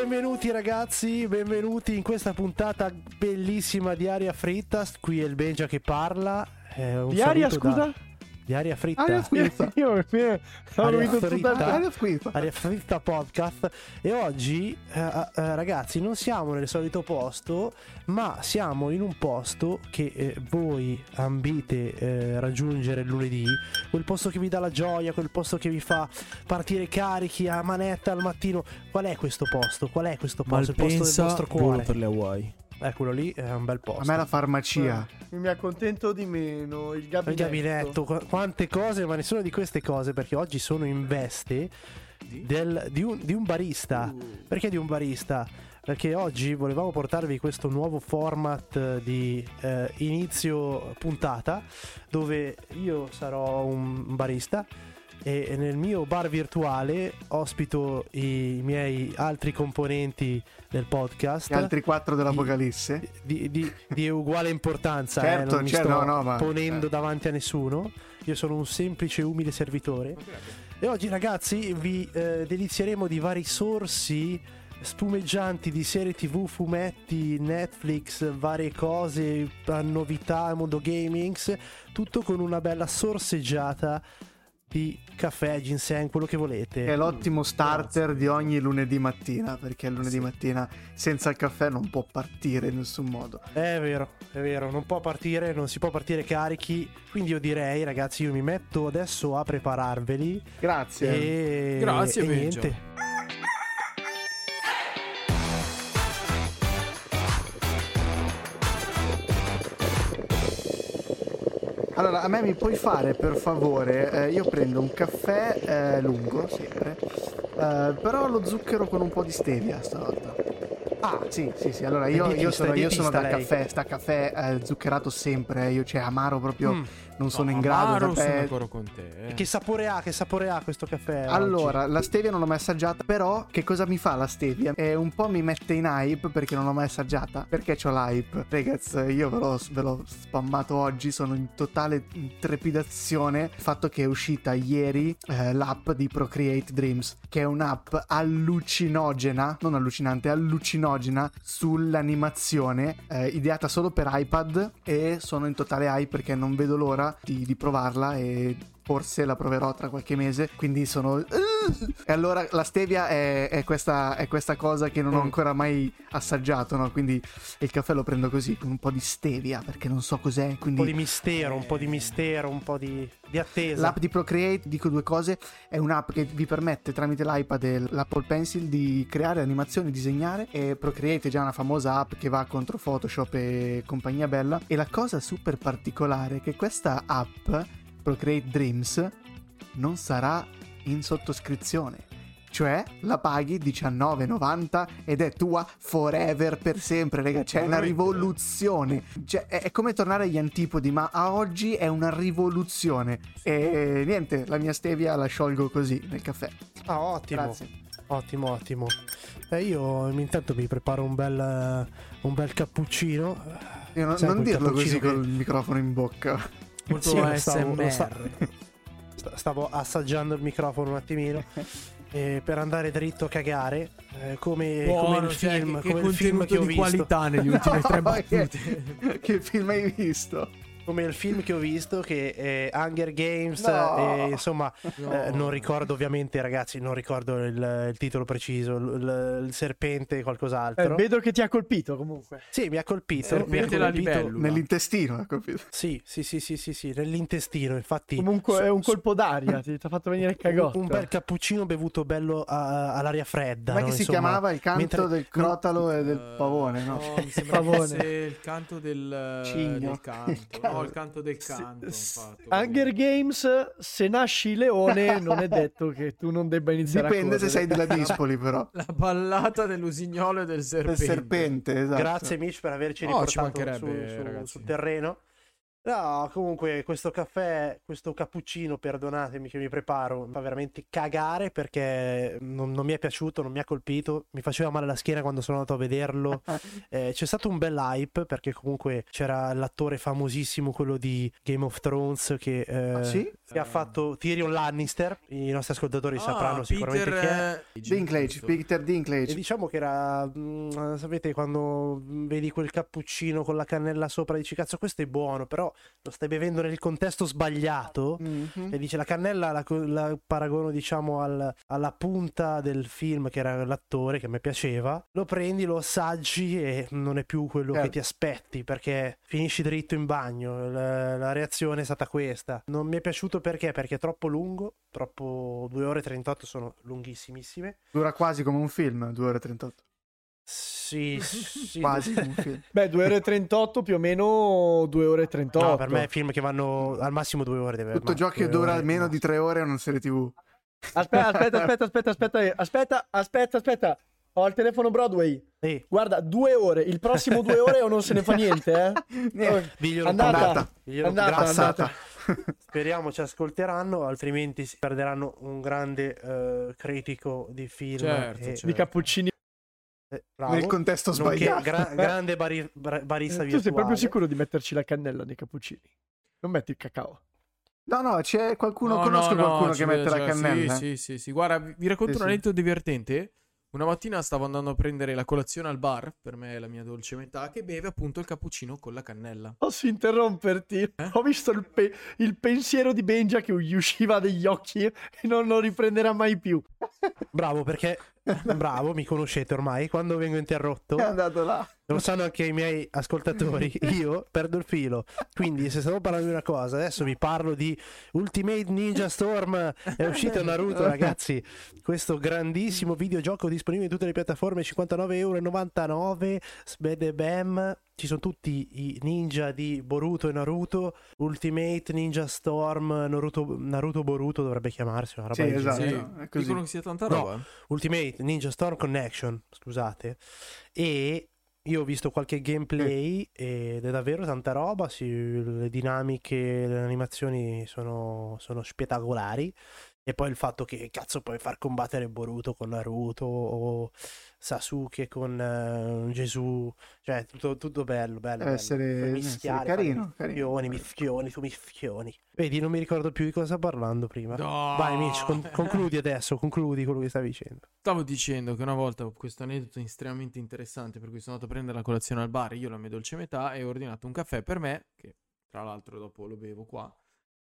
Benvenuti ragazzi, benvenuti in questa puntata bellissima di Aria Fritta. Qui è il Benja che parla. Eh, un Di aria, saluto scusa? Di Aria Fritta. Aria fritta. Io mi ho Aria capito fritta. tutta aria fritta. Aria Fritta Podcast. E oggi, eh, eh, ragazzi, non siamo nel solito posto, ma siamo in un posto che eh, voi ambite eh, raggiungere lunedì. Quel posto che vi dà la gioia, quel posto che vi fa partire carichi a manetta al mattino. Qual è questo posto? Qual è questo posto? il posto del Malpensa, vostro cuore. per le Hawaii. Eh, quello lì è un bel posto. A me la farmacia. Mi accontento di meno. Il Il gabinetto. gabinetto, qu- quante cose, ma nessuna di queste cose, perché oggi sono in veste del- di, un, di un barista. Perché di un barista? Perché oggi volevamo portarvi questo nuovo format eh, di eh, inizio puntata, dove io sarò un barista e nel mio bar virtuale ospito i miei altri componenti del podcast Gli altri quattro dell'Apocalisse. di, di- di uguale importanza, eh, Certo, non mi certo, sto no, no, ma- ponendo eh. davanti a nessuno. Io sono un semplice, umile servitore. E oggi, ragazzi, vi eh, delizieremo di vari sorsi spumeggianti di serie tv, fumetti, Netflix, varie cose, eh, novità, mondo gamings, tutto con una bella sorseggiata di caffè, ginseng, quello che volete. È l'ottimo starter di ogni lunedì mattina. Perché il lunedì mattina senza il caffè non può partire in nessun modo. È vero, è vero, non può partire, non si può partire carichi. Quindi io direi, ragazzi, io mi metto adesso a prepararveli. Grazie. E, Grazie, e niente. Allora, a me mi puoi fare per favore? eh, io prendo un caffè eh, lungo, sempre. eh, però lo zucchero con un po' di stevia stavolta. Ah, sì, sì, sì. Allora, io, io sono, io sono da lei. caffè, sta caffè eh, zuccherato sempre. Io, cioè, amaro proprio. Mm. Non sono No, in grado. Da sono d'accordo con te. eh. Che sapore ha? Che sapore ha questo caffè? oggi? Allora, la stevia non l'ho mai assaggiata, però che cosa mi fa la stevia? Eh, un po' mi mette in hype perché non l'ho mai assaggiata. Perché c'ho l'hype? Ragazzi, io ve l'ho, ve l'ho spammato oggi, sono in totale trepidazione. Il fatto che è uscita ieri eh, l'app di Procreate Dreams, che è un'app allucinogena, non allucinante, allucinogena sull'animazione, eh, ideata solo per iPad e sono in totale hype perché non vedo l'ora di, di provarla e forse la proverò tra qualche mese, quindi sono... E allora la stevia è, è questa, è questa cosa che non ho ancora mai assaggiato, no? Quindi il caffè lo prendo così, con un po' di stevia, perché non so cos'è, Un quindi... po' di mistero, un po' di mistero, un po' di, di attesa. L'app di Procreate, dico due cose, è un'app che vi permette tramite l'iPad e l'Apple Pencil di creare animazioni, disegnare e Procreate è già una famosa app che va contro Photoshop e compagnia bella e la cosa super particolare è che questa app, Procreate Dreams, non sarà in sottoscrizione. Cioè la paghi 19,90 ed è tua forever per sempre, raga. C'è una rivoluzione. Cioè, è, è come tornare agli antipodi, ma a oggi è una rivoluzione. E niente, la mia stevia la sciolgo così nel caffè. Ah, ottimo. Grazie. Ottimo, ottimo. Eh, io intanto mi preparo un bel, un bel cappuccino. Io non, non dirlo così cappuccino col microfono in bocca. Molto Sì, stavo- ASMR. sta- Sta- Stavo assaggiando il microfono un attimino eh, per andare dritto a cagare, eh, come, come Buono, il cioè, film, che, come che il film che ho di visto. qualità negli ultimi tre No, che- battute. che film hai visto? Come il film che ho visto che è Hunger Games, No. e, insomma, No. eh, non ricordo ovviamente ragazzi, non ricordo il, il titolo preciso, il, il- il serpente e Eh, qualcos'altro. vedo che ti ha colpito comunque. sì, mi ha colpito. mi ha colpito-. Nell'intestino, ha capito? Sì, sì, sì, sì, sì, sì, nell'intestino, infatti. Comunque so- è un colpo d'aria, ti ha fatto venire il un, cagotto. un bel cappuccino bevuto bello a- all'aria fredda. Come no? si Insomma, chiamava il canto mentre- del crotalo e del Eh, pavone, no? mi sembra Pavone. il canto del, Cigno. del canto. Il canto. No, il canto del canto. S- infatti. Hunger Games, se nasci leone, non è detto che tu non debba iniziare Dipende a se sei della Dispoli, però. La ballata dell'usignolo e del Del serpente. serpente, esatto. Grazie Mitch per averci Oh, ci riportato mancherebbe, su- su- ragazzi. sul terreno. No, comunque questo caffè, questo cappuccino, perdonatemi che mi preparo, mi fa veramente cagare perché non, non mi è piaciuto, non mi ha colpito, mi faceva male la schiena quando sono andato a vederlo. Eh, c'è stato un bel hype perché comunque c'era l'attore famosissimo, quello di Game of Thrones, che eh, Ah, sì? che ha fatto Tyrion Lannister. I nostri ascoltatori Ah, sapranno sicuramente Peter, chi è. eh, Dinklage. Peter E Dinklage. diciamo che era, mm, sapete, quando vedi quel cappuccino con la cannella sopra, dici cazzo, questo è buono, però lo stai bevendo nel contesto sbagliato. Mhm. E dice la cannella la, la paragono diciamo al- alla punta del film che era l'attore che a me piaceva lo prendi lo assaggi e non è più quello che Certo. ti aspetti perché finisci dritto in bagno la, la reazione è stata questa non mi è piaciuto perché perché è troppo lungo troppo 2 ore e 38 sono lunghissimissime Dura quasi come un film, 2 ore e 38. sì, sì Quasi un film. Beh, 2 ore e 38 più o meno 2 ore e 38. no per me film che vanno al massimo due ore deve Tutto ciò che dura ore, almeno no. di 3 ore è una serie TV. Aspetta, aspetta, aspetta, aspetta, aspetta, aspetta, aspetta, aspetta. Ho il telefono Broadway. Sì, Guarda, due ore. Il prossimo due ore o non se ne fa niente, eh? Niente. diglielo Andata. Andata. Andata, andata. Speriamo ci ascolteranno, altrimenti si perderanno un grande eh, critico di film. Certo, e- certo. Di cappuccini. Eh, bravo, Nel contesto sbagliato. gra- grande bari- barista Tu virtuale. sei proprio sicuro di metterci la cannella nei cappuccini? Non metti il cacao. No, no, c'è qualcuno, No, conosco no, no, qualcuno ci che mette la cannella. Sì, sì, sì, sì. Guarda, vi racconto Sì, un sì. aneddoto divertente. Una mattina stavo andando a prendere la colazione al bar, per me è la mia dolce metà, che beve appunto il cappuccino con la cannella. Posso interromperti? Eh? Ho visto il, pe- il pensiero di Benja che gli usciva dagli occhi e non lo riprenderà mai più. Bravo perché, bravo, mi conoscete ormai, quando vengo interrotto, È andato là. lo sanno anche i miei ascoltatori, io perdo il filo. Quindi se stavo parlando di una cosa, adesso vi parlo di Ultimate Ninja Storm, è uscito Naruto ragazzi, questo grandissimo videogioco disponibile in tutte le piattaforme, 59,99€, Sbede Bam, ci sono tutti i ninja di Boruto e Naruto, Ultimate Ninja Storm, Naruto, Naruto Boruto dovrebbe chiamarsi, una roba Sì, esatto. Sì, dicono che sia tanta No. roba. Ultimate Ninja Storm Connection, scusate. E io ho visto qualche gameplay ed è davvero tanta roba. sì, le dinamiche, le animazioni sono, sono spettacolari. E poi il fatto che cazzo puoi far combattere Boruto con Naruto o Sasuke con eh, Gesù, cioè tutto, tutto bello, bello. Deve bello. essere- mischiare, essere carino, carino. Mischioni, mischioni, tu mischioni. Vedi, non mi ricordo più di cosa sto parlando prima. No. Vai, Mitch, con- concludi adesso, concludi quello che stavi dicendo. Stavo dicendo che una volta ho questo aneddoto estremamente interessante per cui sono andato a prendere la colazione al bar, io la mia dolce metà e ho ordinato un caffè per me, che tra l'altro dopo lo bevo qua,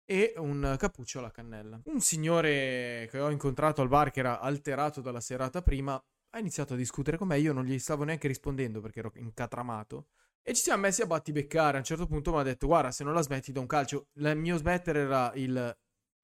e un cappuccio alla cannella. Un signore che ho incontrato al bar che era alterato dalla serata prima ha iniziato a discutere con me, io non gli stavo neanche rispondendo perché ero incatramato. E ci siamo messi a battibeccare. A un certo punto mi ha detto: Guarda, se non la smetti, do un calcio. Il mio smettere era il.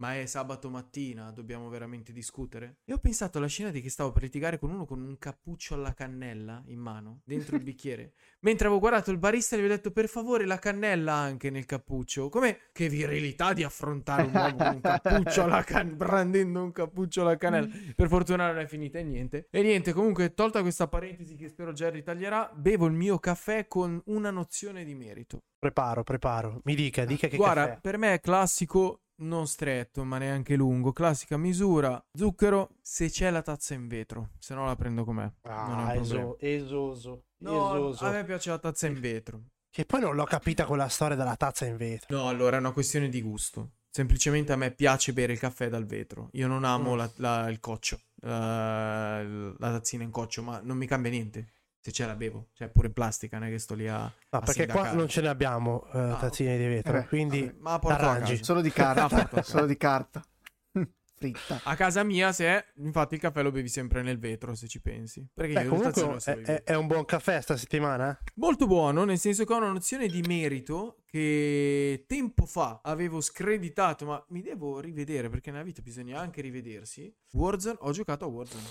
Ma è sabato mattina, dobbiamo veramente discutere? E ho pensato alla scena di che stavo per litigare con uno con un cappuccio alla cannella in mano, dentro il bicchiere. Mentre avevo guardato il barista e gli ho detto: Per favore, la cannella anche nel cappuccio. Come che virilità di affrontare un uomo con un cappuccio alla cannella, brandendo un cappuccio alla cannella. Per fortuna non è finita e niente. E niente, comunque, tolta questa parentesi che spero Jerry taglierà, bevo il mio caffè con una nozione di merito. Preparo, preparo. Mi dica, dica che Guarda, caffè. per me è classico, non stretto, ma neanche lungo. Classica misura, zucchero, se c'è la tazza in vetro, se no la prendo con me. non è un Ah, eso- esoso. No, esoso. a me piace la tazza in vetro. Che poi non l'ho capita con la storia della tazza in vetro. No, allora è una questione di gusto. Semplicemente a me piace bere il caffè dal vetro. Io non amo Mm. la- la- il coccio, la, la tazzina in coccio, ma non mi cambia niente. Se ce la bevo, cioè pure in plastica, non è che sto lì a. No, a perché qua sindacare. non ce ne abbiamo eh, Ah, tazzine di vetro. Eh quindi Ma porto a Arrangi. casa. Solo di carta. solo di carta. Fritta. A casa mia, se è, infatti, il caffè lo bevi sempre nel vetro, se ci pensi. Perché Beh, comunque è, è- è un buon caffè sta settimana. eh? Molto buono, nel senso che ho una nozione di merito che tempo fa avevo screditato, ma mi devo rivedere perché nella vita bisogna anche rivedersi. Warzone, ho giocato a Warzone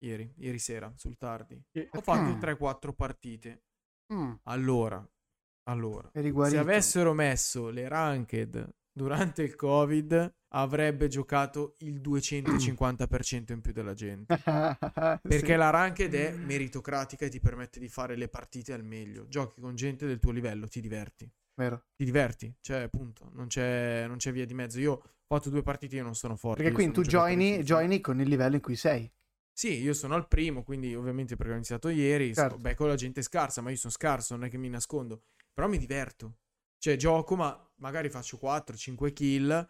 ieri, ieri sera, sul tardi. Ho fatto Mm. 3-4 partite. Mm. Allora, allora, se avessero messo le ranked durante il Covid, avrebbe giocato il 250% in più della gente. Perché Sì. la ranked è meritocratica e ti permette di fare le partite al meglio. Giochi con gente del tuo livello, ti diverti. Vero. Ti diverti, cioè, appunto, non c'è, non c'è via di mezzo. Io ho fatto due partite, io non sono forte. Perché quindi tu joini, joini con il livello in cui sei. Sì, io sono al primo, quindi ovviamente perché ho iniziato ieri. Certo. beh, con la gente scarsa, ma io sono scarso, non è che mi nascondo. Però mi diverto. Cioè, gioco, ma magari faccio 4-5 kill.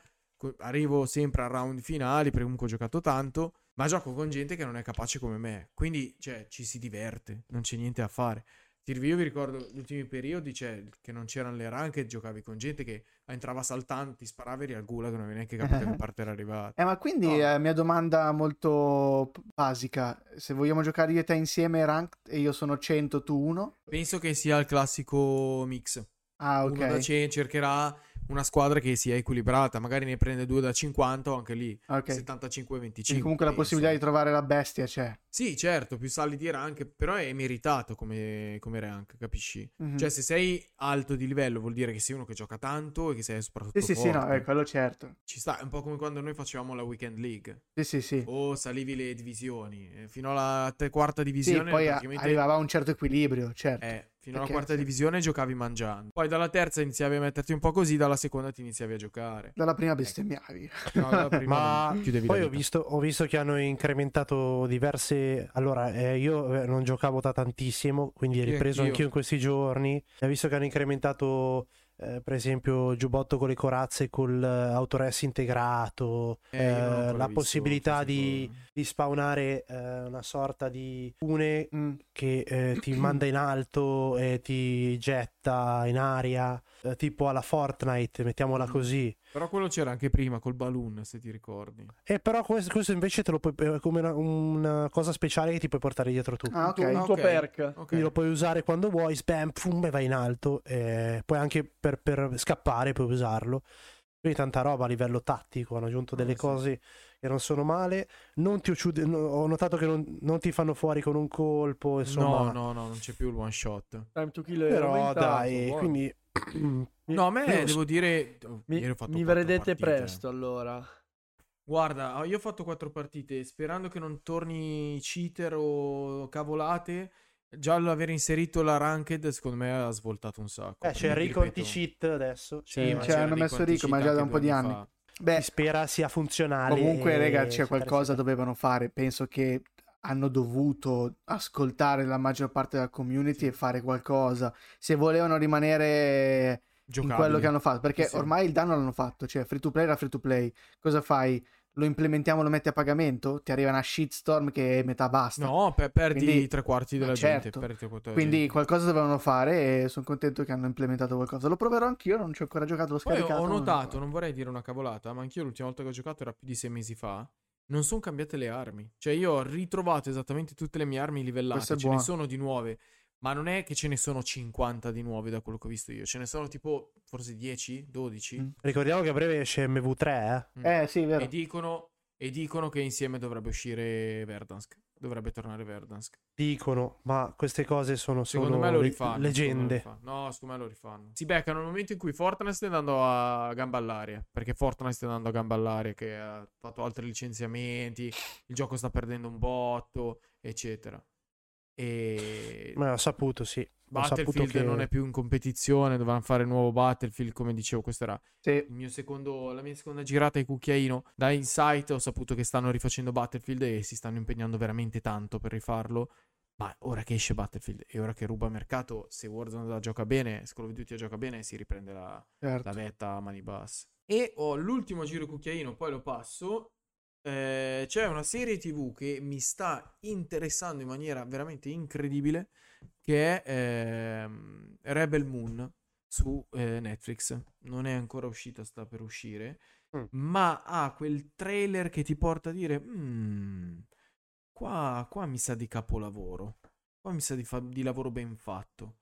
arrivo sempre a round finali perché comunque ho giocato tanto, ma gioco con gente che non è capace come me. Quindi, cioè, ci si diverte, non c'è niente da fare. Io vi ricordo gli ultimi periodi, cioè, che non c'erano le ranked, giocavi con gente che entrava saltando, ti sparavi eri al gulag, non avevi neanche capito che parte era arrivata. Eh, ma quindi, No. eh, mia domanda molto basica. Se vogliamo giocare io e te insieme ranked e io sono 100, tu 1? Penso che sia il classico mix. Ah, Uno da ok. 100 cercherà una squadra che sia equilibrata, magari ne prende due da 50 o anche lì Ok. 75-25. Quindi comunque la penso. possibilità di trovare la bestia c'è. Sì, certo, più sali di rank, però è meritato come, come rank, capisci? Mhm. Cioè, se sei alto di livello vuol dire che sei uno che gioca tanto e che sei soprattutto Sì, sì, sì, no, forte. eh, quello certo. Ci sta, è un po' come quando noi facevamo la Weekend League Sì, sì, sì. o salivi le divisioni. eh, Fino alla te- quarta Sì, divisione poi a- praticamente... arrivava a un certo equilibrio, certo. Eh, fino alla Perché, quarta sì. divisione giocavi mangiando. Poi dalla terza iniziavi a metterti un po' così, dalla seconda ti iniziavi a giocare. Dalla prima bestemmiavi. No, dalla prima Ma non poi ho visto, ho visto che hanno incrementato diverse. Allora, eh, io eh, non giocavo da tantissimo, quindi ho ripreso anch'io. anch'io in questi giorni. E ho visto che hanno incrementato, eh, per esempio, giubbotto con le corazze col eh, autores integrato, Eh, eh, la possibilità di, di spawnare eh, una sorta di cune Mm. che eh, ti manda in alto e ti getta in aria, tipo alla Fortnite, mettiamola Mm. così. Però quello c'era anche prima col balloon, se ti ricordi. E però questo, questo invece te lo puoi, è come una, una cosa speciale che ti puoi portare dietro tu. Ah, Il tuo- ok. il tuo Ok. perk. Ok. Quindi lo puoi usare quando vuoi, spam, pum, e vai in alto. E poi anche per, per scappare puoi usarlo. Quindi tanta roba a livello tattico, hanno aggiunto delle Ah, sì. Che non sono male. Non ti uccide- no, ho notato che non, non ti fanno fuori con un colpo, insomma. No, no, no, non c'è più il one shot. Time to kill Però dai, buono. quindi... No, a me Io- devo dire. Mi, mi partite. presto allora. Guarda, io ho fatto quattro partite sperando che non torni cheater o cavolate. Già l'aver inserito la ranked, secondo me, ha svoltato un sacco. Eh, c'è Quindi, Rico anti-cheat adesso. Sì, ma Cioè, hanno messo Rico, ma già da un po' di anni. fa. Beh, si spera sia funzionale. comunque, e- raga, c'è qualcosa dovevano fare. Penso che hanno dovuto ascoltare la maggior parte della community e fare qualcosa. Se volevano rimanere in Giocabili. quello che hanno fatto, perché sì. ormai il danno l'hanno fatto, cioè free to play era free to play. Cosa fai? Lo implementiamo, lo metti a pagamento? Ti arriva una shitstorm che metà basta. No, per- perdi Quindi- tre quarti della gente. certo. perdi quarti della Quindi gente. qualcosa dovevano fare e sono contento che hanno implementato qualcosa. Lo proverò anch'io, non ci ho ancora giocato, l'ho Poi scaricato. ho non- notato, non vorrei dire una cavolata, ma anch'io l'ultima volta che ho giocato era più di sei mesi fa. Non sono cambiate le armi. Cioè, io ho ritrovato esattamente tutte le mie armi livellate. È Ce ne sono di nuove. Ma non è che ce ne sono 50 di nuove da quello che ho visto io. Ce ne sono tipo forse 10, 12. Mm. Ricordiamo che a breve esce MV3, eh. Eh sì, vero. E dicono, e dicono che insieme dovrebbe uscire Verdansk. Dovrebbe tornare Verdansk. Dicono, ma queste cose sono Secondo me lo rifanno. leggende. secondo me lo rifanno. No, secondo me lo rifanno. Si beccano nel momento in cui Fortnite sta andando a gamba all'aria. Perché Fortnite sta andando a gamba all'aria, che ha fatto altri licenziamenti. Il gioco sta perdendo un botto, eccetera. E Ma ho saputo, sì. Battlefield che non è più in competizione. Dovevano fare il nuovo Battlefield. Come dicevo, questo era Sì. il mio secondo, la mia seconda girata di cucchiaino. Da Insight ho saputo che stanno rifacendo Battlefield e si stanno impegnando veramente tanto per rifarlo. Ma ora che esce Battlefield e ora che ruba mercato, se Warzone la gioca bene, se Call of Duty la gioca bene, si riprende la, Certo. la vetta a mani basse. E ho l'ultimo giro di cucchiaino, poi lo passo. Eh, c'è una serie TV che mi sta interessando in maniera veramente incredibile, che è ehm, Rebel Moon su eh, Netflix. Non è ancora uscita, sta per uscire, Mm. ma ha quel trailer che ti porta a dire: "Mm, qua, qua mi sa di capolavoro, qua mi sa di, fa- di lavoro ben fatto.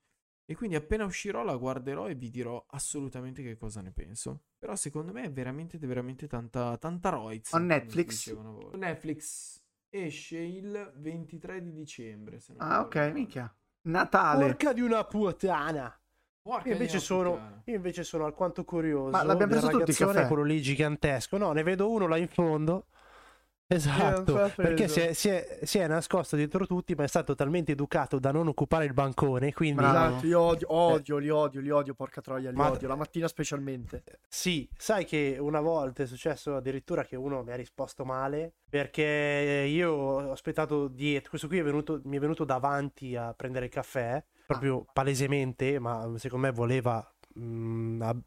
E quindi appena uscirò la guarderò e vi dirò assolutamente che cosa ne penso. Però secondo me è veramente, veramente tanta, tanta roiz. On Netflix? Netflix esce il 23 di dicembre. se non Ah, ok, minchia. Natale. Porca di una puttana. Porca Io invece, di una sono, io invece sono alquanto curioso. Ma l'abbiamo preso tutti il caffè? quello lì gigantesco. No, ne vedo uno là in fondo. Esatto, perché si è, si, è, si è nascosto dietro tutti, ma è stato talmente educato da non occupare il bancone. Quindi. Esatto, io odio, odio, li odio, li odio, porca troia, li Ma- odio, la mattina specialmente. Sì, sai che una volta è successo addirittura che uno mi ha risposto male perché io ho aspettato dietro. Questo qui è venuto, mi è venuto davanti a prendere il caffè, proprio palesemente, ma secondo me voleva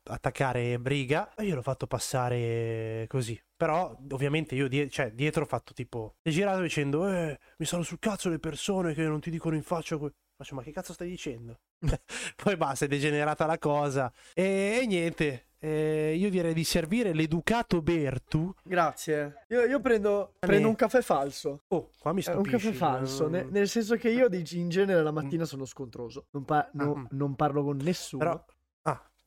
attaccare Briga. E io l'ho fatto passare così. Però, ovviamente, io die- cioè, dietro ho fatto tipo. È girato dicendo: Eh, mi stanno sul cazzo le persone che non ti dicono in faccia. que-". Faccio, ma che cazzo stai dicendo? Poi basta, è degenerata la cosa. E, e niente. eh, io direi di servire l'educato Bertu. Grazie. Io, io prendo, prendo un caffè falso. Oh, qua mi un stupisci. caffè falso, Mm. ne- nel senso che io in genere la mattina sono scontroso. Non, pa- no- Mm. non parlo con nessuno. Però,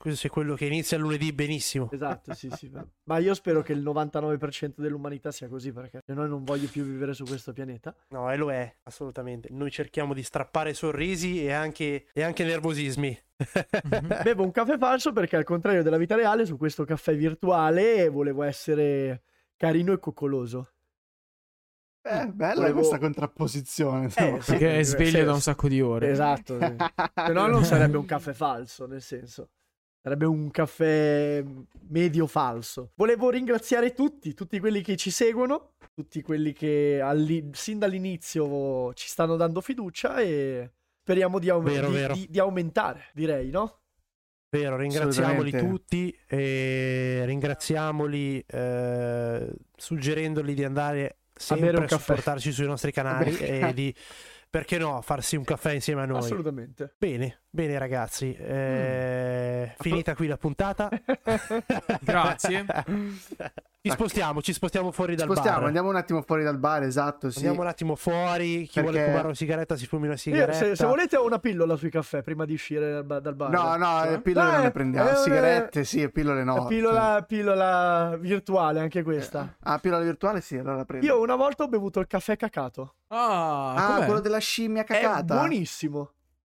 questo è quello che inizia lunedì benissimo. Esatto, sì, sì. ma- io spero che il 99% dell'umanità sia così perché se no non voglio più vivere su questo pianeta. No, e lo è, assolutamente. Noi cerchiamo di strappare sorrisi e anche, e anche nervosismi. Mhm. Bevo un caffè falso perché al contrario della vita reale su questo caffè virtuale volevo essere carino e coccoloso. Eh, bella Volevo- questa contrapposizione. insomma. sì. Perché è sveglio Sì, da un sacco di ore. Esatto. sì. Se no non sarebbe un caffè falso, nel senso. Sarebbe un caffè medio falso. Volevo ringraziare tutti, tutti quelli che ci seguono, tutti quelli che alli- sin dall'inizio ci stanno dando fiducia e speriamo di, aume- Vero, di- vero. di- di aumentare, direi, no? Vero, ringraziamoli tutti e ringraziamoli eh, suggerendoli di andare sempre a caffè. supportarci sui nostri canali e di, perché no, farsi un caffè insieme a noi. Assolutamente. Bene, bene ragazzi, eh, finita qui la puntata. Grazie. Ci spostiamo, ci spostiamo fuori dal Spostiamo, bar. andiamo un attimo fuori dal bar, esatto, sì. Andiamo un attimo fuori, chi vuole Perché- fumare una sigaretta si fumi una Io, sigaretta. se, se volete ho una pillola sui caffè prima di uscire dal, ba- dal bar. No, no, Cioè? le pillole non Eh, ne prendiamo. eh, Sigarette, sì, e pillole no. La pillola, pillola virtuale, anche questa. Ah, pillola virtuale sì, allora la prendo. Io una volta ho bevuto il caffè cacato. Ah, Ah, quello della scimmia È cacata. buonissimo.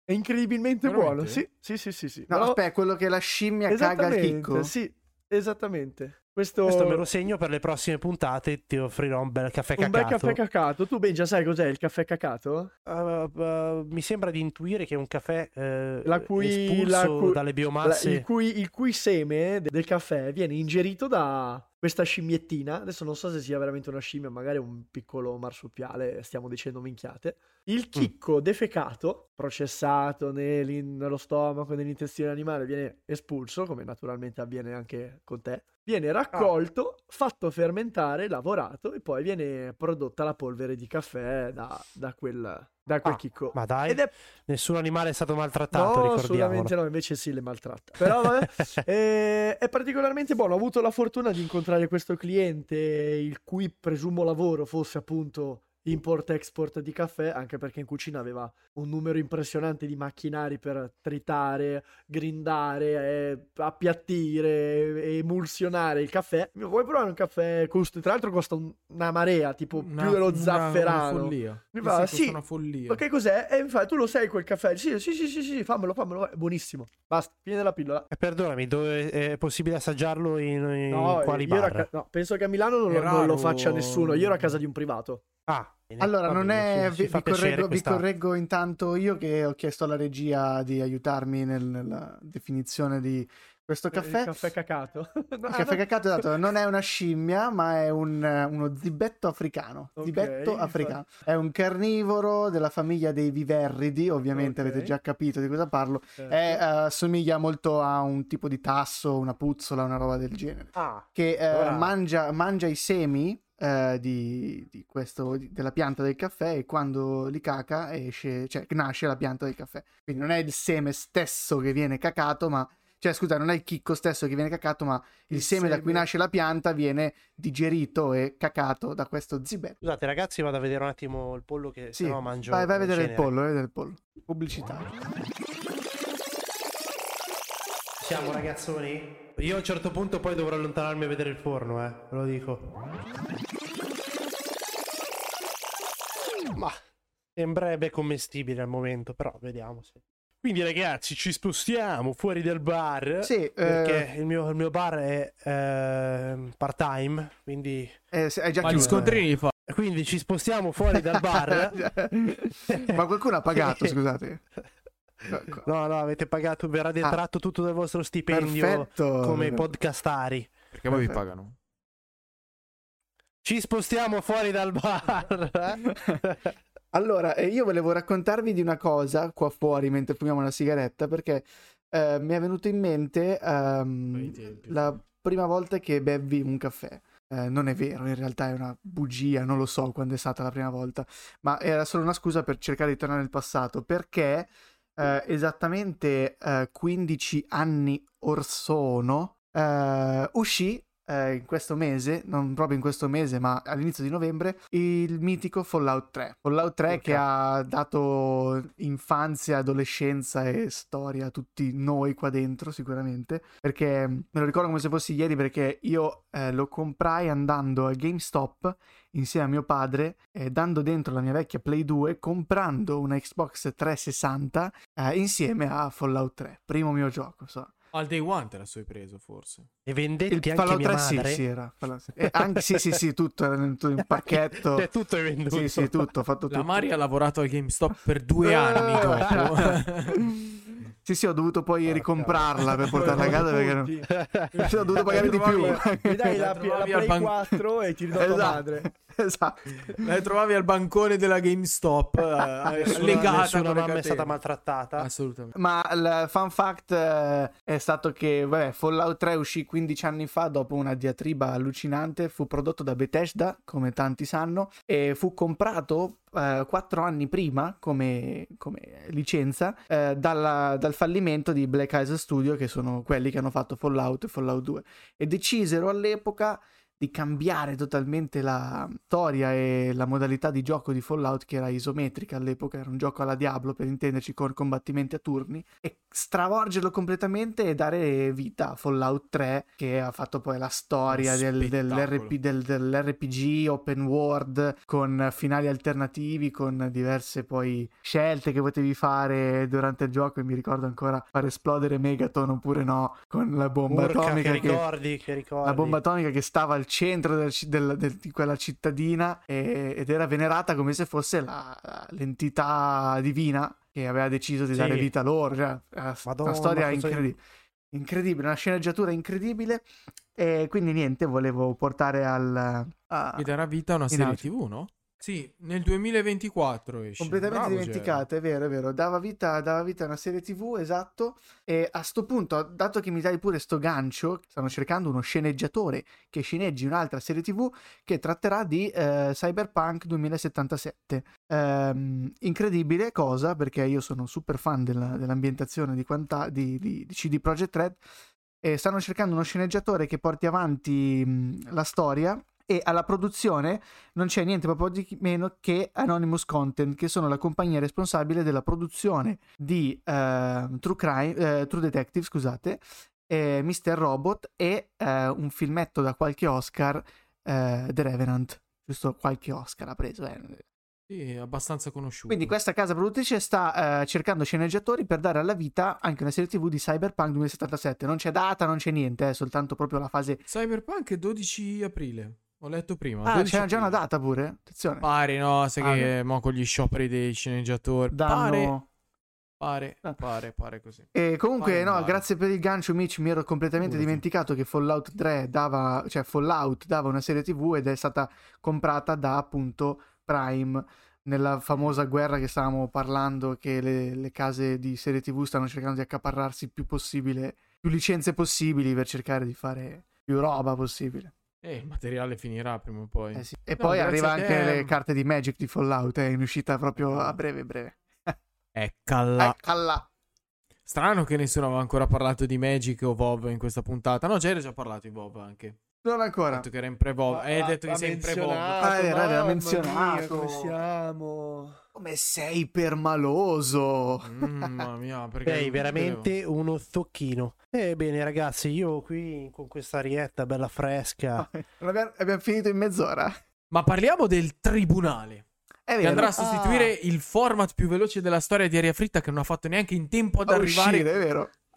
È incredibilmente Veramente? buono. Sì, sì, sì, sì. sì. No, Però- aspetta, quello che la scimmia caga il esattamente, chicco. Sì, esattamente. Questo, Questo me lo segno per le prossime puntate, ti offrirò un bel caffè un bel cacato. caffè cacato. Tu, Benja, sai cos'è il caffè cacato? Uh, uh, mi sembra di intuire che è un caffè eh, La cui- espulso la cui- dalle La- biomasse. il, cui, il cui seme de- del caffè viene ingerito da questa scimmiettina. Adesso non so se sia veramente una scimmia, magari un piccolo marsupiale, stiamo dicendo minchiate. Mm. Il chicco defecato, processato nello stomaco, nell'intestino animale, viene espulso, come naturalmente avviene anche con te. Viene Ah. raccolto, fatto fermentare, lavorato e poi viene prodotta la polvere di caffè da, da quel, da quel Ah, chicco. Ma dai, è nessun animale è stato maltrattato, No, assolutamente no, invece sì, le maltratta. Però vabbè, eh, è particolarmente buono. Ho avuto la fortuna di incontrare questo cliente, il cui presumo lavoro fosse appunto import-export di caffè, anche perché in cucina aveva un numero impressionante di macchinari per tritare, grindare, eh, appiattire, e emulsionare il caffè. Vuoi provare un caffè? Costa, tra l'altro costa un- una marea, tipo Una- più dello una- zafferano. Una follia. Mi Sì, fa, sì, sì. una follia. Ma che cos'è? E infatti tu lo sai quel caffè? Sì, sì, sì, sì, sì, fammelo, fammelo, è buonissimo. Basta, fine della pillola. Eh, Perdonami, dove è possibile assaggiarlo in, in No, quali bar? ca- no, penso che a Milano non, non lo faccia nessuno. Io ero a casa di un privato. Ah, Allora, non è. ci- Vi, vi correggo, vi questa- correggo intanto io che ho chiesto alla regia di aiutarmi nel- nella definizione di questo caffè. Il caffè cacato. No, Il caffè no. cacato esatto, non è una scimmia, ma è un- uno zibetto africano. Ok, Zibetto infatti. africano. È un carnivoro della famiglia dei viverridi, ovviamente Ok. avete già capito di cosa parlo. Certo. È, eh, assomiglia molto a un tipo di tasso, una puzzola, una roba del genere. Ah, Che eh, Allora- mangia, mangia i semi eh, di, di questo, di- della pianta del caffè e quando li caca esce, cioè nasce la pianta del caffè. Quindi non è il seme stesso che viene cacato, ma cioè scusa, non è il chicco stesso che viene cacato, ma il, Il seme, da cui seme. nasce la pianta viene digerito e cacato da questo zibetto. scusate ragazzi, vado a vedere un attimo il pollo che Sì, sennò mangio vai, vai a vedere il pollo, vai a vedere il pollo. Pubblicità. Siamo ragazzoni? Io a un certo punto poi dovrò allontanarmi a vedere il forno, eh, ve lo dico. Ma sembrerebbe commestibile al momento, però vediamo se... Quindi ragazzi, ci spostiamo fuori dal bar. Sì, Perché eh, il, mio, il mio bar è eh, part time, quindi, eh, è già Ma gli chiuso. scontrini li fa. quindi ci spostiamo fuori dal bar. ma qualcuno ha pagato, scusate. No, no, avete pagato, verrà detratto tutto dal vostro stipendio Ah. Perfetto. come podcastari. Perché poi vi pagano. Ci spostiamo fuori dal bar. Allora, eh, io volevo raccontarvi di una cosa qua fuori mentre fumiamo una sigaretta, perché eh, mi è venuto in mente tempi. la prima volta che bevvi un caffè. Eh, non è vero, in realtà è una bugia, non lo so quando è stata la prima volta, ma era solo una scusa per cercare di tornare nel passato, perché eh, esattamente eh, 15 anni or sono eh, uscì eh, in questo mese, non proprio in questo mese, ma all'inizio di novembre, il mitico Fallout 3. Fallout 3 che ha dato infanzia, adolescenza e storia a tutti noi qua dentro, sicuramente. Perché me lo ricordo come se fossi ieri, perché io eh, lo comprai andando al GameStop insieme a mio padre, eh, dando dentro la mia vecchia Play 2, comprando una Xbox 360 eh, insieme a Fallout 3. Primo mio gioco, so. Al day one te la sei preso, forse. E vendetti Il anche Fallout mia 3 sì, madre. sì, era. Fallout- eh, anche, sì, sì, sì, tutto era in in pacchetto. Cioè, tutto è venduto. Sì, sì, tutto, ho fatto tutto. La Mari ha lavorato al GameStop per due anni dopo. Sì, sì, ho dovuto poi ricomprarla per portarla a casa perché non-. Sì, ho dovuto pagare di più. Mi dai la, La la Play ban- 4 e ti ridò tua Esatto. madre. esatto. La trovavi al bancone della GameStop, eh, Nessuna, legata nessuna mamma è stata maltrattata. Assolutamente. Ma il fun fact eh, è stato che vabbè, Fallout 3 uscì 15 anni fa dopo una diatriba allucinante, fu prodotto da Bethesda, come tanti sanno, e fu comprato eh, 4 anni prima come, come licenza eh, dalla- dal fallimento di Black Eyes Studio, che sono quelli che hanno fatto Fallout e Fallout 2, e decisero all'epoca di cambiare totalmente la storia e la modalità di gioco di Fallout che era isometrica all'epoca, era un gioco alla Diablo per intenderci con combattimenti a turni e stravolgerlo completamente e dare vita a Fallout 3 che ha fatto poi la storia del, dell'RP del- dell'RPG open world con finali alternativi, con diverse poi scelte che potevi fare durante il gioco e mi ricordo ancora far esplodere Megaton oppure no con la bomba Urca, atomica che che ricordi, che ricordi. la bomba atomica che stava al centro del del- del- di quella cittadina e- ed era venerata come se fosse la- l'entità divina che aveva deciso di Sì. dare vita a loro. Cioè, Madonna, una storia cosa- incredi- incredibile, una sceneggiatura incredibile. E quindi niente, volevo portare al... a- E darà vita a una serie. TV, no? Sì, nel 2024 esce. Completamente Bravo, dimenticata, è vero, è vero. Dava vita, dava vita a una serie TV, esatto. E a sto punto, dato che mi dai pure sto gancio, stanno cercando uno sceneggiatore che sceneggi un'altra serie TV che tratterà di eh, Cyberpunk 2077. Ehm, incredibile cosa, perché io sono super fan della- dell'ambientazione di, quanta- di- di- di CD Projekt Red. E stanno cercando uno sceneggiatore che porti avanti mh, la storia. E alla produzione non c'è niente proprio di meno che Anonymous Content, che sono la compagnia responsabile della produzione di eh, True Crime, eh, True Detective, scusate, eh, Mr. Robot e eh, un filmetto da qualche Oscar, eh, The Revenant. Giusto qualche Oscar ha preso. eh. Sì, abbastanza conosciuto. Quindi questa casa produttrice sta eh, cercando sceneggiatori per dare alla vita anche una serie TV di Cyberpunk 2077. Non c'è data, non c'è niente, è soltanto proprio la fase... Cyberpunk è 12 aprile. Ho letto prima. Ah, 12 c'è già una data pure? Attenzione. Pare, no, sai Ah, che mo con gli scioperi dei sceneggiatori. Pare, Danno... pare, Ah. pare, pare così. E comunque, Pare no, male. grazie per il gancio, Mitch. Mi ero completamente Figurati. dimenticato che Fallout 3 dava, cioè Fallout dava una serie TV ed è stata comprata da appunto Prime nella famosa guerra che stavamo parlando, che le, le case di serie TV stanno cercando di accaparrarsi il più possibile, più licenze possibili per cercare di fare più roba possibile. Eh, il materiale finirà prima o poi. Eh sì. E No, poi arriva anche te. le carte di Magic di Fallout, è in uscita proprio a breve breve. Eccola. Eccola. Strano che nessuno aveva ancora parlato di Magic o WoW in questa puntata. No, già era già parlato di WoW anche. Non ancora. Detto che era in pre-WoW. Hai Ha- detto che sei in menzionato, Ah, era- era mamma menzionato. mia, come siamo? Come sei permaloso. Mamma mia, perché Sei veramente uno zocchino. Ebbene, ragazzi, io qui con questa arietta bella fresca. Abbiamo, abbiamo finito in mezz'ora. Ma parliamo del tribunale. È Che vero. andrà a sostituire il format più veloce della storia di Aria Fritta che non ha fatto neanche in tempo ad a arrivare.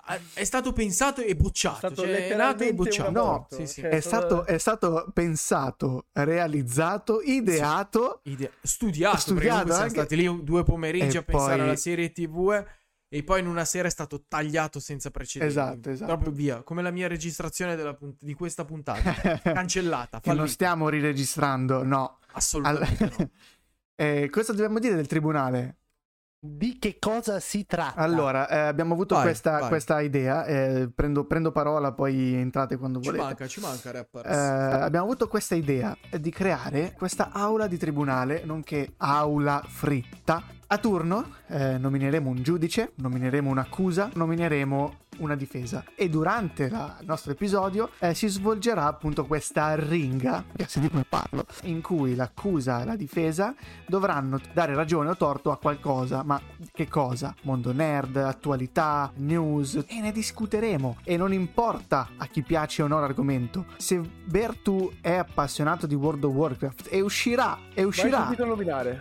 È È stato pensato e bocciato. È stato Cioè, è nato e letteralmente bocciato. No, aborto, sì, sì. cioè, È stato, è stato pensato, realizzato, ideato. Idea- Studiato, Studiato siamo anche. stati lì due pomeriggi E a pensare poi- alla serie TV e poi in una sera è stato tagliato senza precedenti. Esatto, esatto. Proprio via, come la mia registrazione della punt- di questa puntata. Cancellata, che non stiamo riregistrando, no. Assolutamente no. Eh, cosa dobbiamo dire del tribunale? Di che cosa si tratta. Allora, eh, abbiamo avuto Vai, questa, vai. questa idea, eh, prendo, prendo parola, poi entrate quando Ci volete. manca, ci manca Eh, Rappers. abbiamo avuto questa idea di creare questa aula di tribunale, nonché aula fritta. A turno eh, nomineremo un giudice, nomineremo un'accusa, nomineremo una difesa. E durante la- il nostro episodio eh, si svolgerà appunto questa ringa, che senti come parlo, in cui l'accusa e la difesa dovranno dare ragione o torto a qualcosa, ma che cosa? Mondo nerd, attualità, news, e ne discuteremo. E non importa a chi piace o no l'argomento, se Bertu è appassionato di World of Warcraft e uscirà, e uscirà,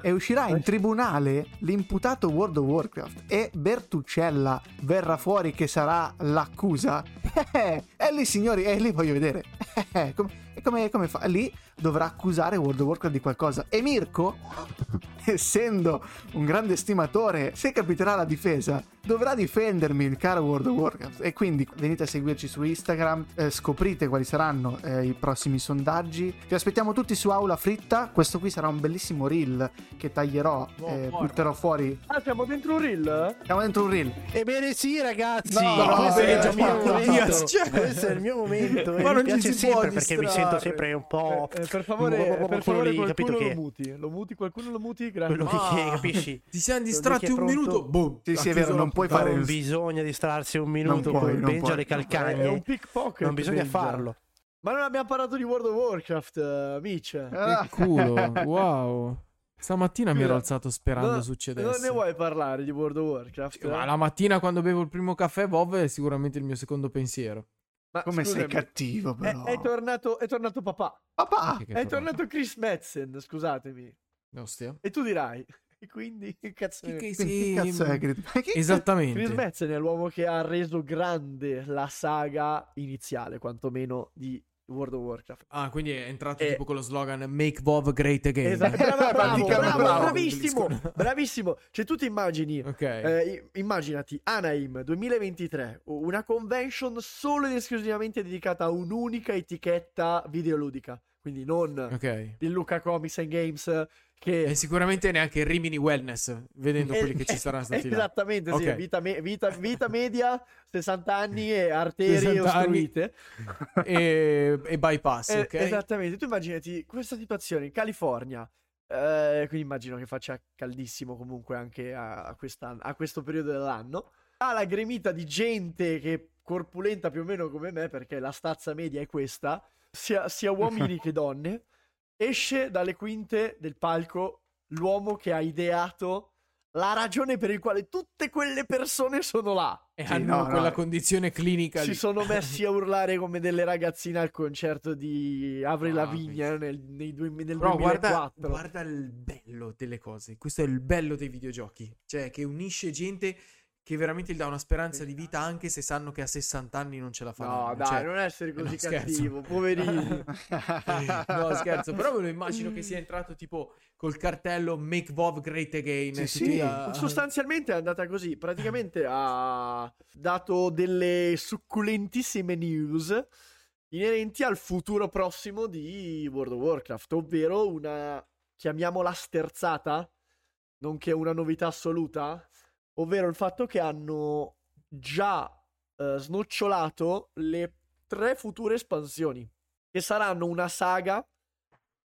e uscirà in tribunale l'imputato World of Warcraft e Bertuccella verrà fuori che sarà l'accusa, eh, e lì signori, e lì voglio vedere, eh, come, e come, come fa? Lì dovrà accusare World of Warcraft di qualcosa. E Mirko, essendo un grande stimatore, se capiterà la difesa, dovrà difendermi il caro World of Warcraft. E quindi venite a seguirci su Instagram, eh, scoprite quali saranno eh, i prossimi sondaggi. Vi aspettiamo tutti su Aula Fritta. Questo qui sarà un bellissimo reel che taglierò, Oh, eh, butterò fuori. Ah, siamo dentro un reel? Siamo dentro un reel. Ebbene sì, ragazzi, No, questo beh, è il mio momento. cioè- Questo è il mio momento. e Ma mi non ci si può sempre perché mi distrarre. Sento sempre un po'. Eh, eh, per favore, per quello favore lì, capito qualcuno che lo muti. Lo muti, qualcuno lo muti, grazie. quello Ah. che capisci. Ti siamo distratti che è un minuto, boom. Sì, sì, è vero, non puoi fare Non bisogna distrarsi un minuto puoi, con non Benja puoi. le È calcagne. un pickpocket. Non bisogna farlo. Ma non abbiamo parlato di World of Warcraft, eh, amici. Ah, Culo, wow. Stamattina mi ero alzato sperando No, succedesse. Non ne vuoi parlare di World of Warcraft? Ma la mattina quando bevo il primo caffè, Vov è sicuramente il mio secondo pensiero. Ma come sei scusami, cattivo, È, però. è tornato, è tornato papà. Papà! Che- che È tornato. tornato Chris Metzen, scusatemi. Ostia. E tu dirai. E quindi, che cazzo Che- è? che- Quindi sì, che cazzo è? Che- Esattamente. Chris Metzen è l'uomo che ha reso grande la saga iniziale, quantomeno, di World of Warcraft. Ah, quindi è entrato Eh. tipo con lo slogan Make Vov Great Again. Esatto, bravo, bravo, bravo, bravo. bravissimo, bravissimo. Cioè, tu ti immagini, Ok. eh, immaginati Anaheim 2023, una convention solo ed esclusivamente dedicata a un'unica etichetta videoludica. Quindi non ok. il Luca Comics and Games che E sicuramente neanche Rimini Wellness, vedendo Eh, quelli che ci eh, saranno stati là. Esattamente, sì, Ok. vita, me- vita- vita media, 60 anni e arterie 60 anni. ostruite. e, e bypass, Eh, ok? Esattamente, tu immaginati questa situazione in California, eh, quindi immagino che faccia caldissimo comunque anche a, a questo periodo dell'anno. Ha la gremita di gente che è corpulenta più o meno come me, perché la stazza media è questa, sia, sia uomini che donne. Esce dalle quinte del palco l'uomo che ha ideato la ragione per il quale tutte quelle persone sono là. E Sì, hanno no, quella no. condizione clinica Si lì. sono messi a urlare come delle ragazzine al concerto di Avril Ah, Lavigne nel, nei due- nel Però guarda, 2004. guarda il bello delle cose. Questo è il bello dei videogiochi. Cioè, che unisce gente che veramente gli dà una speranza di vita anche se sanno che a 60 anni non ce la faranno. No, dai, Cioè, non essere no, così scherzo. cattivo, poverini. no, scherzo, però me lo immagino che sia entrato tipo col cartello Make Vov Great Again. Sì, sì. a- Sostanzialmente è andata così. Praticamente ha dato delle succulentissime news inerenti al futuro prossimo di World of Warcraft, ovvero una, chiamiamola sterzata, nonché una novità assoluta, ovvero il fatto che hanno già eh, snocciolato le tre future espansioni, che saranno una saga,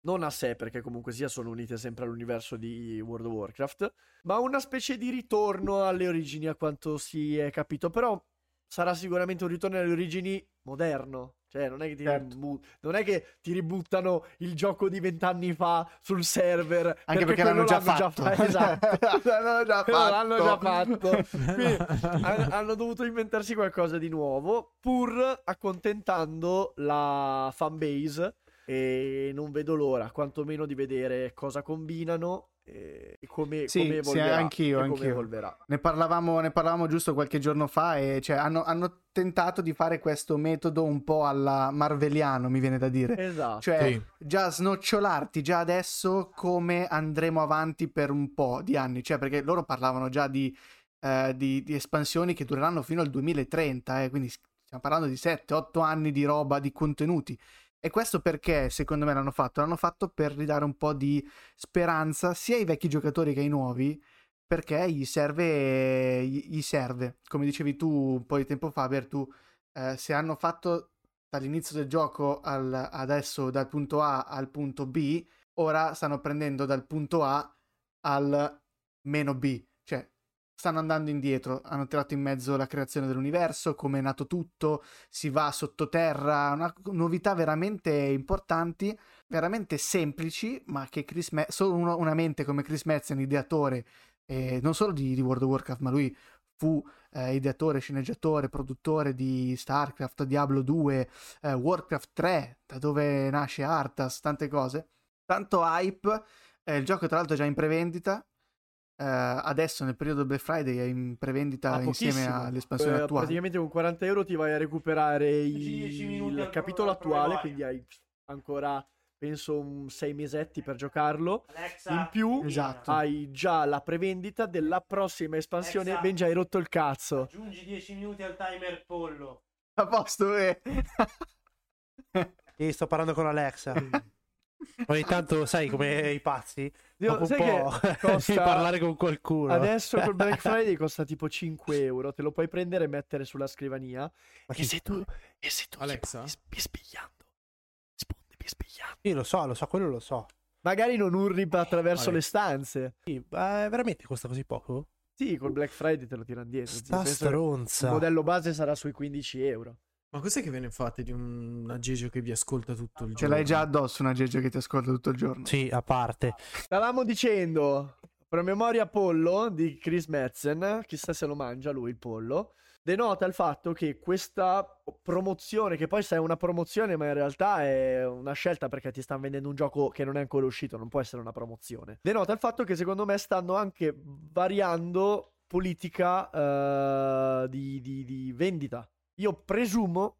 non a sé perché comunque sia sono unite sempre all'universo di World of Warcraft, ma una specie di ritorno alle origini a quanto si è capito, però sarà sicuramente un ritorno alle origini moderno. Cioè, non è, che ti Certo. ribu- non è che ti ributtano il gioco di vent'anni fa sul server. Anche perché l'hanno quello già fatto. fa- esatto. L'hanno già Quello l'hanno già fatto. fatto. Quindi han- hanno dovuto inventarsi qualcosa di nuovo, pur accontentando la fanbase. E non vedo l'ora, quantomeno, di vedere cosa combinano e come, Sì, come sì, evolverà. anch'io, e come anch'io. evolverà. Ne parlavamo, ne parlavamo giusto qualche giorno fa e cioè, hanno, hanno tentato di fare questo metodo un po' alla Marveliano, mi viene da dire. Esatto. Cioè, Sì. già snocciolarti già adesso come andremo avanti per un po' di anni. Cioè, perché loro parlavano già di, eh, di- di espansioni che dureranno fino al 2030, eh, quindi stiamo parlando di 7-8 anni di roba, di contenuti. E questo perché, secondo me, l'hanno fatto? L'hanno fatto per ridare un po' di speranza sia ai vecchi giocatori che ai nuovi perché gli serve, gli serve. Come dicevi tu un po' di tempo fa, Bertu, eh, se hanno fatto dall'inizio del gioco al, adesso dal punto A al punto B, ora stanno prendendo dal punto A al meno B, stanno andando indietro, hanno tirato in mezzo la creazione dell'universo, come è nato tutto, si va sottoterra, una novità veramente importanti, veramente semplici, ma che Chris Me- solo uno, una mente come Chris Metzen, ideatore eh, non solo di, di, World of Warcraft, ma lui fu eh, ideatore, sceneggiatore, produttore di StarCraft, Diablo 2, eh, Warcraft 3, da dove nasce Arthas, tante cose. Tanto hype, eh, il gioco tra l'altro è già in prevendita, Uh, adesso nel periodo Black Friday è in prevendita ah, insieme all'espansione uh, attuale. Praticamente con 40 euro ti vai a recuperare il, il capitolo attuale, quindi hai ancora penso un 6 mesetti per giocarlo. Alexa, in più esatto. hai già la prevendita della prossima espansione. Alexa, ben già hai rotto il cazzo. Aggiungi 10 minuti al timer pollo. A posto, eh. e sto parlando con Alexa. Ogni tanto, sai, come i pazzi, dopo un po' costa... parlare con qualcuno. Adesso col Black Friday costa tipo 5 euro. Te lo puoi prendere e mettere sulla scrivania. Ma e, se tu, e se tu Alexa? mi spigliando, rispondimi spigliando. Io lo so, lo so, quello lo so. Magari non urli attraverso Ale. le stanze. Sì, ma veramente costa così poco? Sì, col Black Friday te lo tirano dietro. Sta stronza. Il modello base sarà sui 15 euro. Ma cos'è che ve ne fate di un aggeggio che vi ascolta tutto il giorno? Ce l'hai già addosso un aggeggio che ti ascolta tutto il giorno? Sì, a parte. Stavamo dicendo, promemoria pollo di Chris Metzen, chissà se lo mangia lui il pollo, denota il fatto che questa promozione, che poi sai è una promozione ma in realtà è una scelta perché ti stanno vendendo un gioco che non è ancora uscito, non può essere una promozione. Denota il fatto che secondo me stanno anche variando politica uh, di, di, di vendita io presumo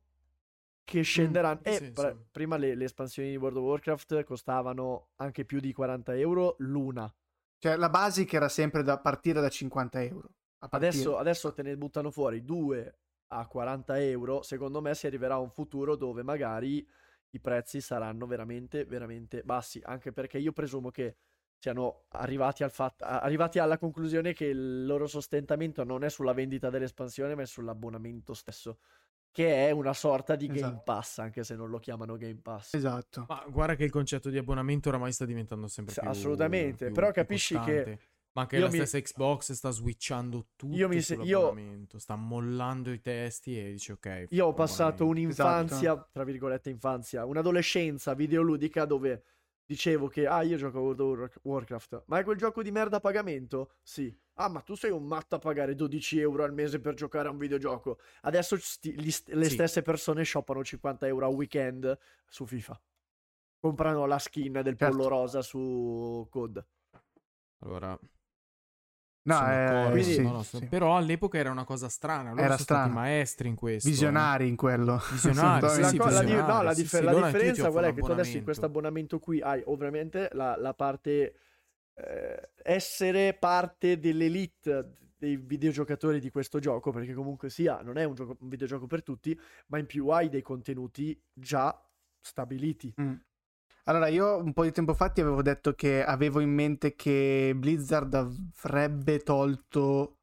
che scenderanno. Mm, eh, pr- prima le, le, espansioni di World of Warcraft costavano anche più di 40 euro l'una. Cioè la basic era sempre da partire da 50 euro. Adesso, adesso te ne buttano fuori due a 40 euro. Secondo me si arriverà a un futuro dove magari i prezzi saranno veramente, veramente bassi. Anche perché io presumo che siano arrivati, al fat- arrivati alla conclusione che il loro sostentamento non è sulla vendita dell'espansione, ma è sull'abbonamento stesso. Che è una sorta di Game esatto. Pass, anche se non lo chiamano Game Pass. Esatto. Ma guarda che il concetto di abbonamento oramai sta diventando sempre più. Assolutamente. Più, però più capisci costante. che. Ma anche la stessa Xbox sta switchando tutto io mi se... io... sta mollando i testi e dice ok. Io ho passato un'infanzia, esatto. tra virgolette infanzia, un'adolescenza videoludica dove dicevo che ah io gioco a World of Warcraft ma è quel gioco di merda a pagamento? Sì ah ma tu sei un matto a pagare 12 euro al mese per giocare a un videogioco adesso sti- gli, le sì. stesse persone shoppano 50 euro a weekend su FIFA comprano la skin del certo. pollo rosa su COD allora No, eh, quindi, sì, no, sì. Però all'epoca era una cosa strana. Loro era sono strano. stati maestri in questo. Visionari eh. in quello. Visionari, sì, sì, co- visionari. La, no, la, dif- la differenza qual è? Che tu adesso in questo abbonamento qui hai ovviamente la, la parte... Eh, essere parte dell'elite dei videogiocatori di questo gioco, perché comunque sia, non è un, gioco, un videogioco per tutti, ma in più hai dei contenuti già stabiliti. Mm. Allora, io un po' di tempo fa ti avevo detto che avevo in mente che Blizzard avrebbe tolto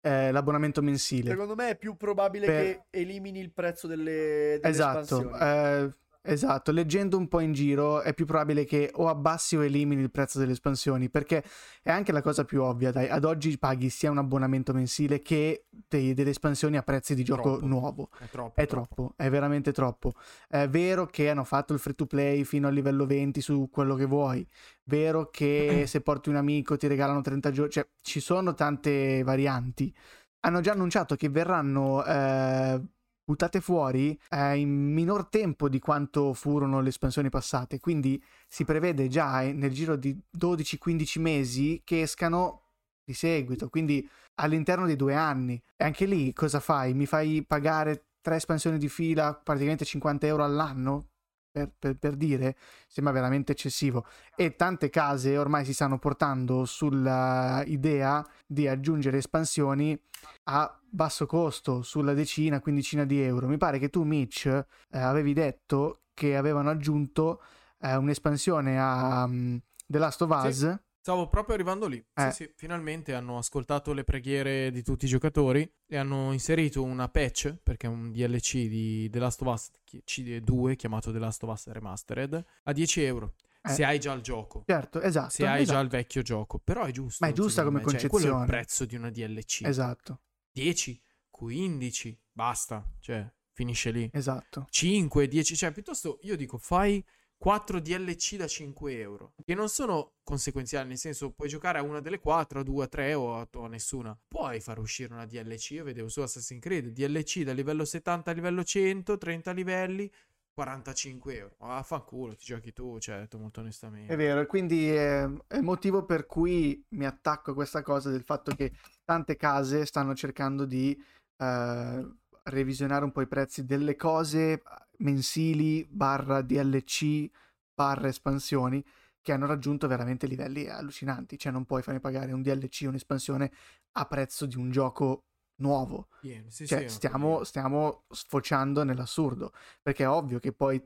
eh, l'abbonamento mensile. Secondo me è più probabile per... che elimini il prezzo delle, delle esatto, eh, Esatto, leggendo un po' in giro è più probabile che o abbassi o elimini il prezzo delle espansioni, perché è anche la cosa più ovvia, dai, ad oggi paghi sia un abbonamento mensile che dei, delle espansioni a prezzi di gioco troppo. nuovo. È troppo. È troppo, troppo, è veramente troppo. È vero che hanno fatto il free to play fino al livello 20 su quello che vuoi, vero che se porti un amico ti regalano 30 giorni, cioè ci sono tante varianti. Hanno già annunciato che verranno... Eh, buttate fuori eh, in minor tempo di quanto furono le espansioni passate, quindi si prevede già eh, nel giro di 12-15 mesi che escano di seguito, quindi all'interno di due anni. E anche lì cosa fai? Mi fai pagare tre espansioni di fila, praticamente 50 euro all'anno? Per, per, per, dire, sembra veramente eccessivo. E tante case ormai si stanno portando sulla idea di aggiungere espansioni a basso costo, sulla decina, quindicina di euro. Mi pare che tu, Mitch, eh, avevi detto che avevano aggiunto eh, un'espansione a um, The Last of Us. Sì. Stavo proprio arrivando lì. Eh. Sì, sì, finalmente hanno ascoltato le preghiere di tutti i giocatori e hanno inserito una patch, perché è un DLC di The Last of Us CD2 chiamato The Last of Us Remastered, a 10 euro. Eh. Se hai già il gioco. Certo, esatto. Se hai esatto. già il vecchio gioco. Però è giusto. Ma è giusta come me. Cioè, quello è il concezione. prezzo di una DLC. Esatto, 10, 15, basta. Cioè, finisce lì. esatto. 5, 10, cioè piuttosto io dico fai 4 DLC da 5 euro, che non sono conseguenziali, nel senso puoi giocare a una delle 4, a 2, a 3 o a, o a nessuna. Puoi far uscire una DLC, io vedevo su Assassin's Creed, DLC da livello 70 a livello 100, 30 livelli, 45 euro. Ma vaffanculo, ti giochi tu, certo, molto onestamente. È vero, quindi è, è il motivo per cui mi attacco a questa cosa del fatto che tante case stanno cercando di eh, revisionare un po' i prezzi delle cose mensili barra DLC barra espansioni che hanno raggiunto veramente livelli allucinanti. Cioè non puoi farmi pagare un DLC, un'espansione a prezzo di un gioco nuovo. Pieno, sì, Cioè, sì, stiamo, follia. stiamo sfociando nell'assurdo. Perché è ovvio che poi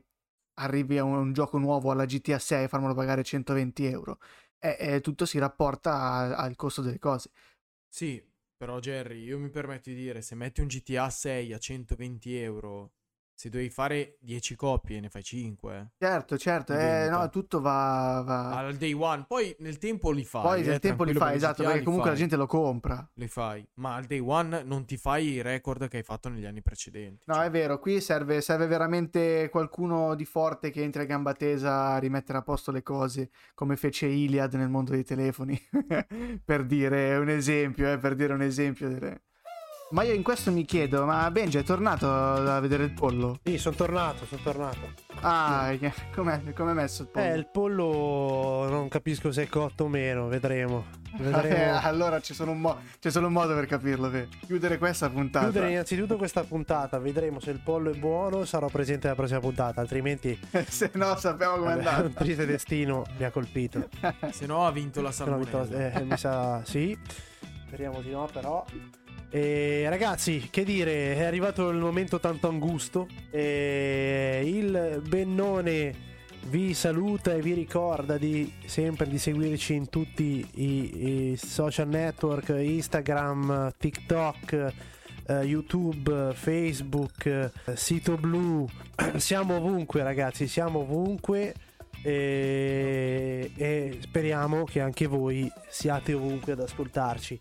arrivi a un, un gioco nuovo alla GTA 6 e farmelo pagare 120 euro. E, e tutto si rapporta a- al costo delle cose. Sì, però Jerry, io mi permetto di dire, se metti un GTA 6 a 120 euro, se devi fare 10 copie ne fai 5. Certo, certo, eh, no, tutto va... va- Al day one, poi nel tempo li fai. Poi eh, nel tempo li fai, esatto, perché comunque la fai, gente lo compra. Li fai, ma al day one non ti fai i record che hai fatto negli anni precedenti. No, cioè. è vero, qui serve, serve veramente qualcuno di forte che entri a gamba tesa a rimettere a posto le cose, come fece Iliad nel mondo dei telefoni, per dire un esempio, eh, per dire un esempio. delle- Ma io in questo mi chiedo, ma Benji è tornato a vedere il pollo? Sì, sono tornato, sono tornato. Ah, che- com'è, com'è messo il pollo? Eh, il pollo non capisco se è cotto o meno, vedremo. Eh, Vedremo. allora c'è solo, un mo- c'è solo un modo per capirlo, per chiudere questa puntata. Chiudere innanzitutto questa puntata, vedremo se il pollo è buono, sarò presente alla prossima puntata, altrimenti Se no sappiamo com'è vabbè, andato. un triste destino mi ha colpito. Se no ha vinto la salmonella. Vittorio- eh, mi sa sì. Speriamo di no, però. E ragazzi, che dire, è arrivato il momento tanto angusto. E il Bennone vi saluta e vi ricorda di sempre di seguirci in tutti i, i social network, Instagram, TikTok. eh, YouTube, Facebook, eh, sito blu, siamo ovunque ragazzi, siamo ovunque e, e speriamo che anche voi siate ovunque ad ascoltarci.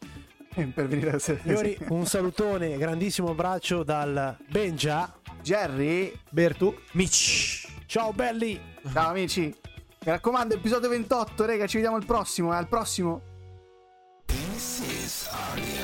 per Pervenire se... Signori, un salutone, grandissimo abbraccio dal Benja, Jerry, Bertu, Mitch. Ciao belli. Ciao amici. Mi raccomando, episodio 28, raga, ci vediamo al prossimo, al prossimo. This is our